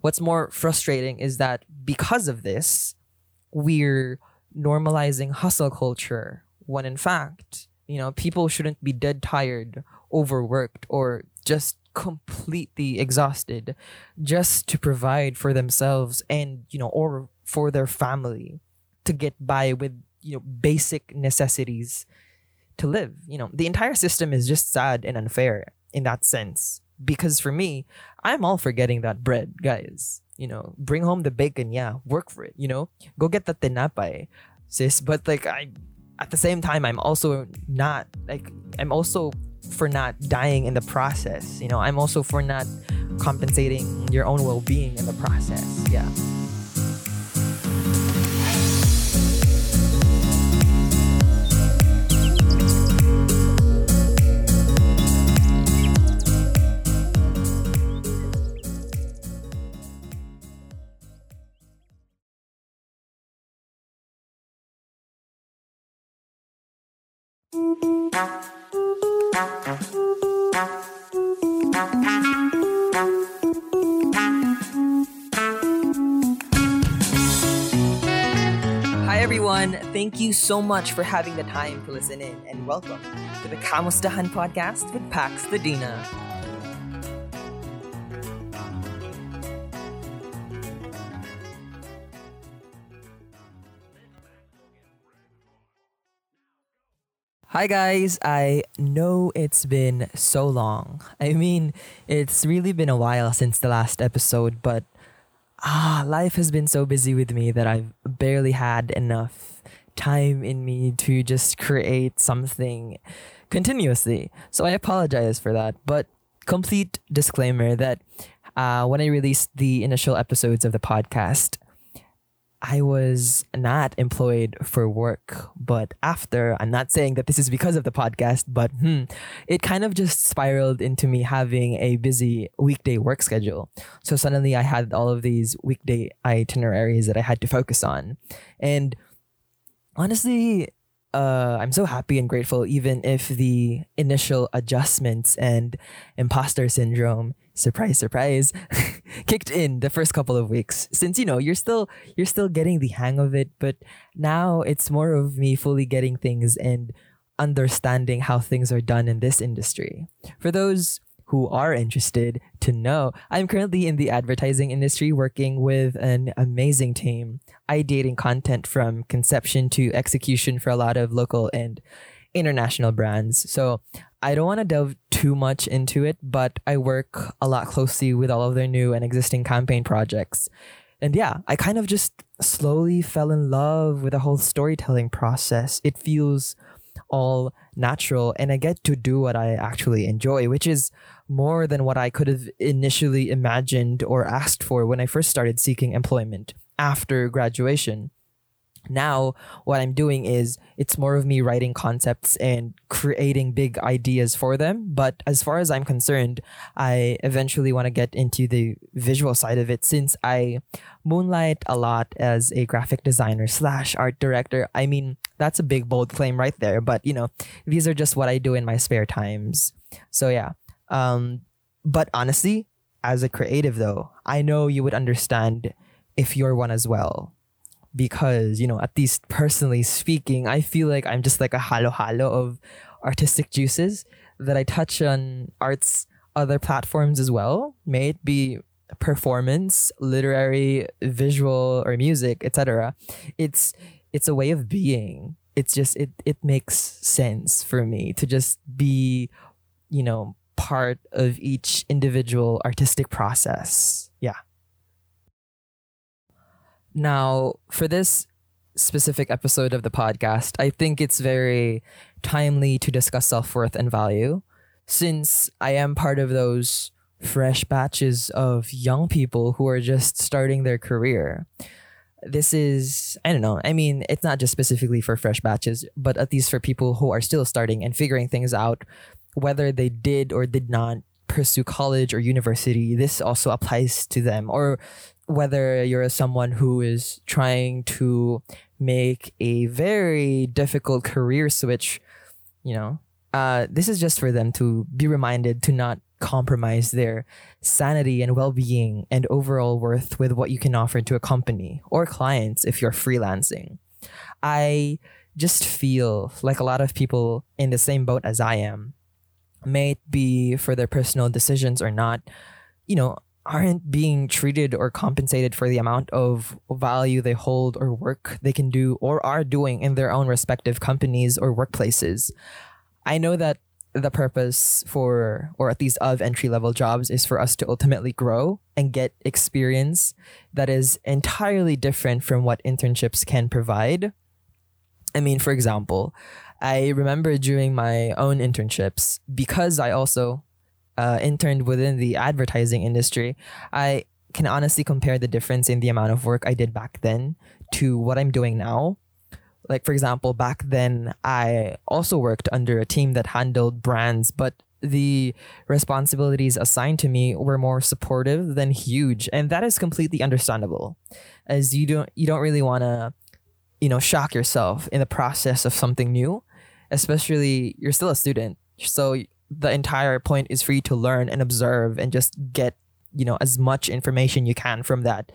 what's more frustrating is that because of this, we're normalizing hustle culture when in fact, you know, people shouldn't be dead tired, overworked, or just completely exhausted just to provide for themselves and, you know, or for their family to get by with, you know, basic necessities to live. You know, the entire system is just sad and unfair in that sense. Because for me, I'm all for getting that bread, guys. You know, bring home the bacon, yeah, work for it, you know? Go get the tinapay, sis. But like I at the same time I'm also not like I'm also for not dying in the process. You know, I'm also for not compensating your own well-being in the process. Yeah. Everyone, thank you so much for having the time to listen in and welcome to the Kamustahan podcast with Pax the Hi guys, I know it's been so long. I mean, it's really been a while since the last episode, but ah, life has been so busy with me that I've barely had enough time in me to just create something continuously. So I apologize for that, but complete disclaimer that uh, when I released the initial episodes of the podcast, I was not employed for work, but after, I'm not saying that this is because of the podcast, but hmm, it kind of just spiraled into me having a busy weekday work schedule. So suddenly I had all of these weekday itineraries that I had to focus on. And honestly, uh, I'm so happy and grateful, even if the initial adjustments and imposter syndrome surprise surprise. Kicked in the first couple of weeks. Since you know you're still you're still getting the hang of it but now it's more of me fully getting things and understanding how things are done in this industry. For those who are interested to know i'm currently in the advertising industry working with an amazing team. Ideating content from conception to execution for a lot of local and international brands. So I don't want to delve too much into it, but I work a lot closely with all of their new and existing campaign projects. And yeah, I kind of just slowly fell in love with the whole storytelling process. It feels all natural and I get to do what I actually enjoy, which is more than what I could have initially imagined or asked for when I first started seeking employment after graduation now what i'm doing is it's more of me writing concepts and creating big ideas for them. But as far as i'm concerned i eventually want to get into the visual side of it since i moonlight a lot as a graphic designer slash art director. I mean that's a big bold claim right there but you know these are just what i do in my spare times. So yeah um but honestly as a creative though i know you would understand if you're one as well because you know at least personally speaking i feel like i'm just like a halo halo of artistic juices that i touch on arts other platforms as well. May it be performance literary visual or music etc it's it's a way of being. It's just it it makes sense for me to just be you know part of each individual artistic process. Yeah now, for this specific episode of the podcast, I think it's very timely to discuss self worth and value since I am part of those fresh batches of young people who are just starting their career. This is, I don't know, I mean, it's not just specifically for fresh batches, but at least for people who are still starting and figuring things out, whether they did or did not pursue college or university, this also applies to them. Or whether you're someone who is trying to make a very difficult career switch, you know, uh, this is just for them to be reminded to not compromise their sanity and well-being and overall worth with what you can offer to a company or clients if you're freelancing. I just feel like a lot of people in the same boat as I am, may it be for their personal decisions or not, you know, aren't being treated or compensated for the amount of value they hold or work they can do or are doing in their own respective companies or workplaces. I know that the purpose for, or at least of entry level jobs, is for us to ultimately grow and get experience that is entirely different from what internships can provide. I mean, for example, I remember during my own internships, because I also uh, interned within the advertising industry, I can honestly compare the difference in the amount of work I did back then to what I'm doing now. Like, for example, back then, I also worked under a team that handled brands, but the responsibilities assigned to me were more supportive than huge and that is completely understandable as you don't you don't really want to you know shock yourself in the process of something new especially you're still a student so the entire point is for you to learn and observe and just get you know as much information you can from that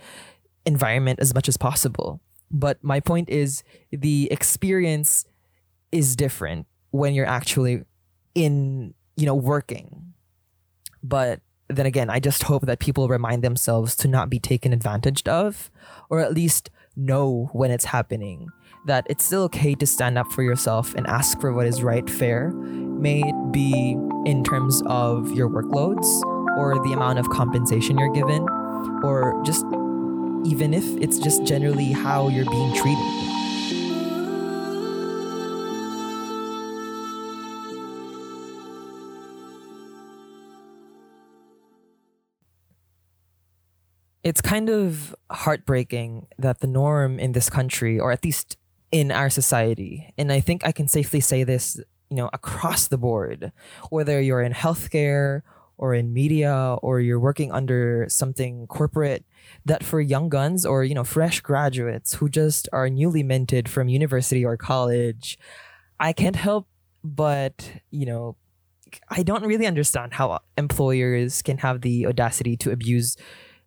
environment as much as possible. But my point is the experience is different when you're actually in you know working. But then again i just hope that people remind themselves to not be taken advantage of or at least know when it's happening that it's still okay to stand up for yourself and ask for what is right fair may it be in terms of your workloads or the amount of compensation you're given or just even if it's just generally how you're being treated it's kind of heartbreaking that the norm in this country, or at least in our society, and I think I can safely say this, you know, across the board, whether you're in healthcare or in media or you're working under something corporate, that for young guns or, you know, fresh graduates who just are newly minted from university or college, I can't help but, you know, I don't really understand how employers can have the audacity to abuse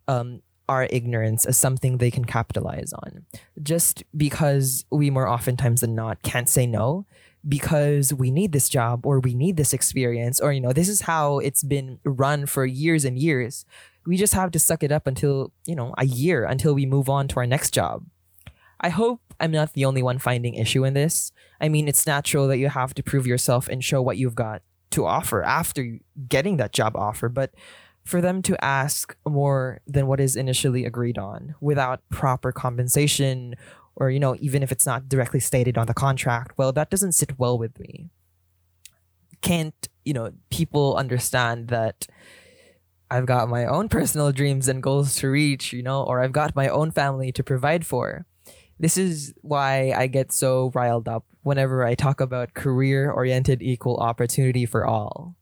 um, our ignorance as something they can capitalize on. Just because we more oftentimes than not can't say no because we need this job or we need this experience or you know this is how it's been run for years and years. We just have to suck it up until you know a year until we move on to our next job. I hope i'm not the only one finding issue in this. I mean it's natural that you have to prove yourself and show what you've got to offer after getting that job offer but for them to ask more than what is initially agreed on without proper compensation or you know even if it's not directly stated on the contract well that doesn't sit well with me can't you know people understand that I've got my own personal dreams and goals to reach, you know, or I've got my own family to provide for. This is why I get so riled up whenever I talk about career oriented equal opportunity for all.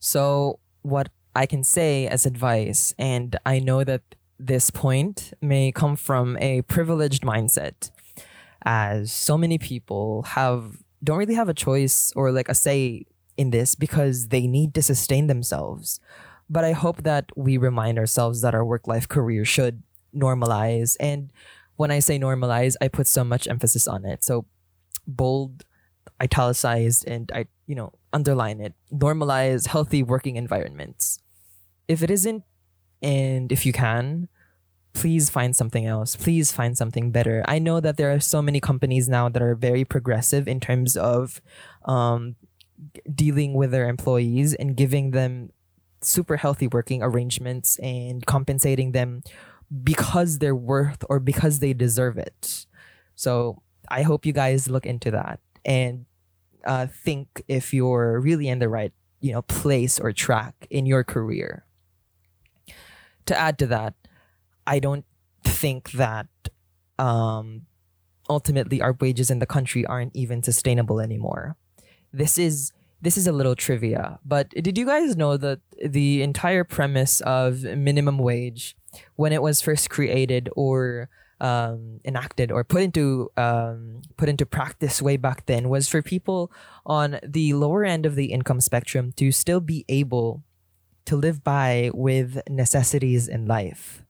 So, what I can say as advice, and I know that this point may come from a privileged mindset, as so many people have don't really have a choice or like a say in this because they need to sustain themselves. But I hope that we remind ourselves that our work life career should normalize. And when I say normalize, I put so much emphasis on it. So bold, italicized, and I, you know, underline it. Normalize healthy working environments if it isn't, and if you can, please find something else. Please find something better. I know that there are so many companies now that are very progressive in terms of um, dealing with their employees and giving them super healthy working arrangements and compensating them because they're worth or because they deserve it. So I hope you guys look into that and uh, think if you're really in the right you know place or track in your career to add to that, I don't think that um, ultimately our wages in the country aren't even sustainable anymore. This is this is a little trivia, but did you guys know that the entire premise of minimum wage, when it was first created or um, enacted or put into um, put into practice way back then, was for people on the lower end of the income spectrum to still be able to live by with necessities in life.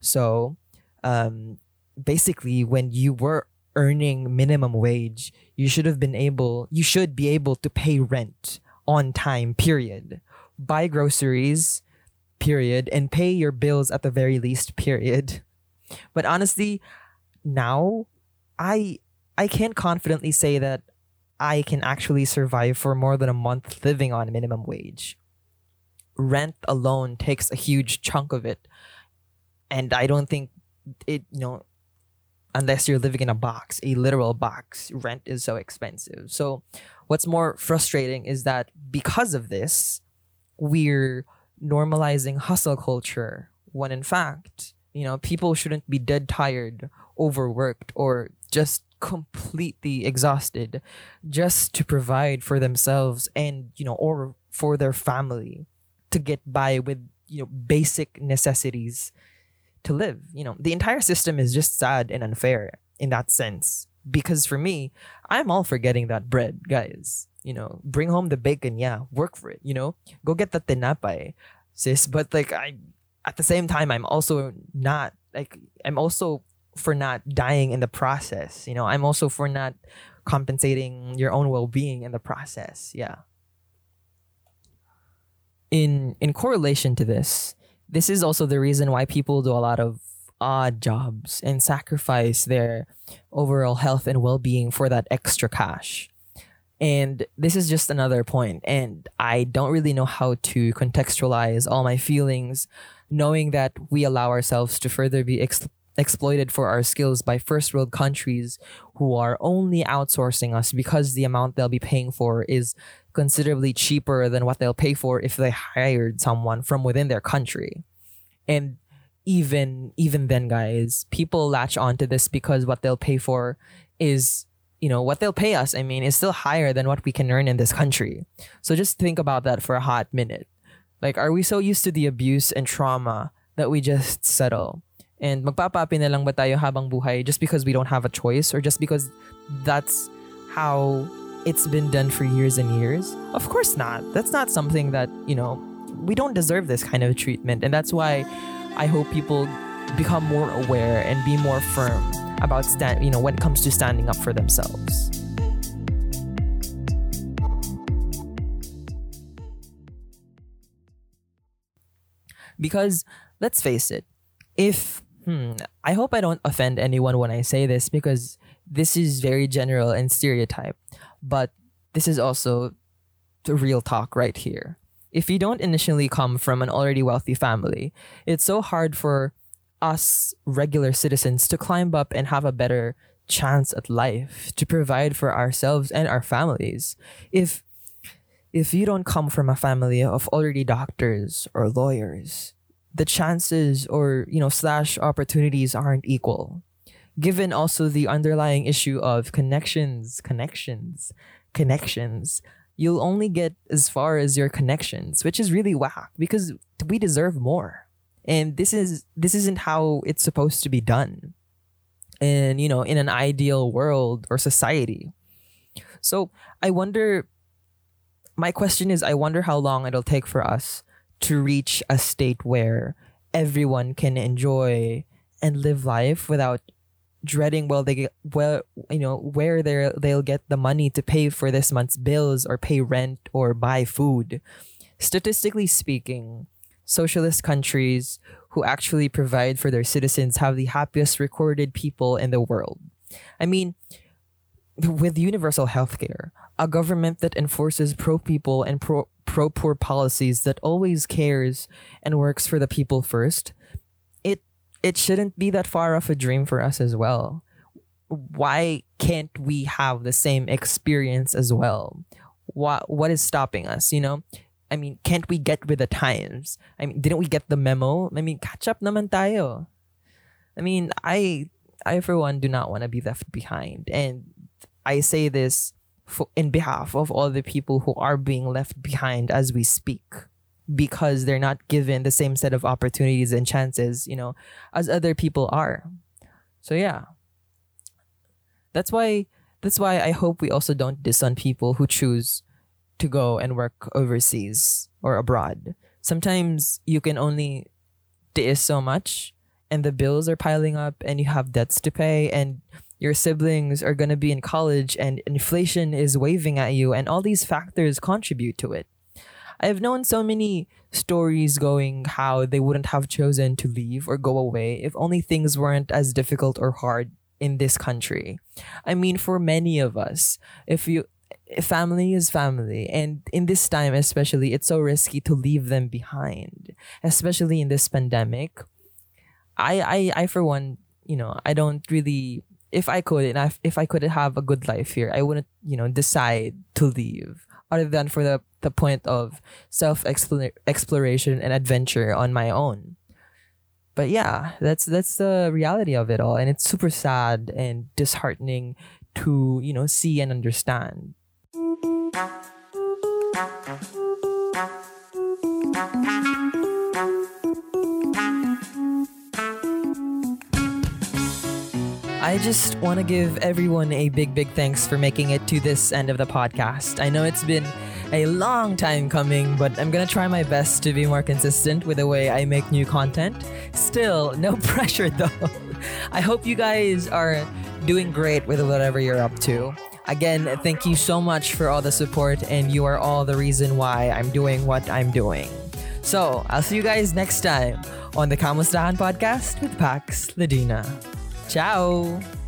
So, um, basically, when you were earning minimum wage, you should have been able, you should be able to pay rent on time, period. Buy groceries, period, and pay your bills at the very least, period. But honestly, now I I can't confidently say that I can actually survive for more than a month living on minimum wage. Rent alone takes a huge chunk of it. And I don't think it, you know, unless you're living in a box, a literal box, rent is so expensive. So, what's more frustrating is that because of this, we're normalizing hustle culture when in fact, you know, people shouldn't be dead tired, overworked, or just completely exhausted just to provide for themselves and, you know, or for their family to get by with, you know, basic necessities to live. You know, the entire system is just sad and unfair in that sense. Because for me, I'm all for getting that bread, guys. You know, bring home the bacon, yeah, work for it, you know? Go get the tinapay, sis. But like I at the same time I'm also not like I'm also for not dying in the process. You know, I'm also for not compensating your own well-being in the process. Yeah. In in correlation to this, this is also the reason why people do a lot of odd jobs and sacrifice their overall health and well-being for that extra cash. And this is just another point and I don't really know how to contextualize all my feelings knowing that we allow ourselves to further be ex- exploited for our skills by first world countries who are only outsourcing us because the amount they'll be paying for is considerably cheaper than what they'll pay for if they hired someone from within their country. And even even then guys, people latch onto this because what they'll pay for is you know what they'll pay us i mean is still higher than what we can earn in this country. So just think about that for a hot minute. Like are we so used to the abuse and trauma that we just settle? And magpapapi na lang ba tayo habang buhay just because we don't have a choice or just because that's how it's been done for years and years? Of course not. That's not something that, you know, we don't deserve this kind of treatment. And that's why I hope people become more aware and be more firm about stand, you know, when it comes to standing up for themselves. Because let's face it, if Hmm. I hope I don't offend anyone when I say this because this is very general and stereotype, but this is also the real talk right here. If you don't initially come from an already wealthy family, it's so hard for us regular citizens to climb up and have a better chance at life to provide for ourselves and our families. If if you don't come from a family of already doctors or lawyers, the chances or you know slash opportunities aren't equal given also the underlying issue of connections connections connections you'll only get as far as your connections which is really whack because we deserve more. And this is this isn't how it's supposed to be done and you know in an ideal world or society. So i wonder my question is i wonder how long it'll take for us to reach a state where everyone can enjoy and live life without dreading well they get well you know where they they'll get the money to pay for this month's bills or pay rent or buy food. Statistically speaking socialist countries who actually provide for their citizens have the happiest recorded people in the world. I mean with universal healthcare a government that enforces pro people and pro pro poor policies that always cares and works for the people first, it shouldn't be that far off a dream for us as well. Why can't we have the same experience as well? What what is stopping us, you know? I mean, can't we get with the times? I mean, didn't we get the memo? I mean, catch up naman tayo. I mean, I I for one do not want to be left behind. And I say this for, in behalf of all the people who are being left behind as we speak because they're not given the same set of opportunities and chances, you know, as other people are. So yeah. That's why that's why I hope we also don't diss on people who choose to go and work overseas or abroad sometimes you can only is so much and the bills are piling up and you have debts to pay and your siblings are going to be in college and inflation is waving at you and all these factors contribute to it i've known so many stories going how they wouldn't have chosen to leave or go away if only things weren't as difficult or hard in this country. I mean for many of us if you family is family and in this time especially it's so risky to leave them behind especially in this pandemic. I i i for one you know i don't really if i could and if i could have a good life here i wouldn't you know decide to leave other than for the the point of self exploration and adventure on my own. But yeah that's that's the reality of it all. And it's super sad and disheartening to you know see and understand I just want to give everyone a big, big thanks for making it to this end of the podcast. I know it's been a long time coming, but I'm gonna try my best to be more consistent with the way I make new content. Still, no pressure though. I hope you guys are doing great with whatever you're up to. Again, thank you so much for all the support, and you are all the reason why I'm doing what I'm doing. So, I'll see you guys next time on the Kamustahan podcast with Pax Ladina. Chao.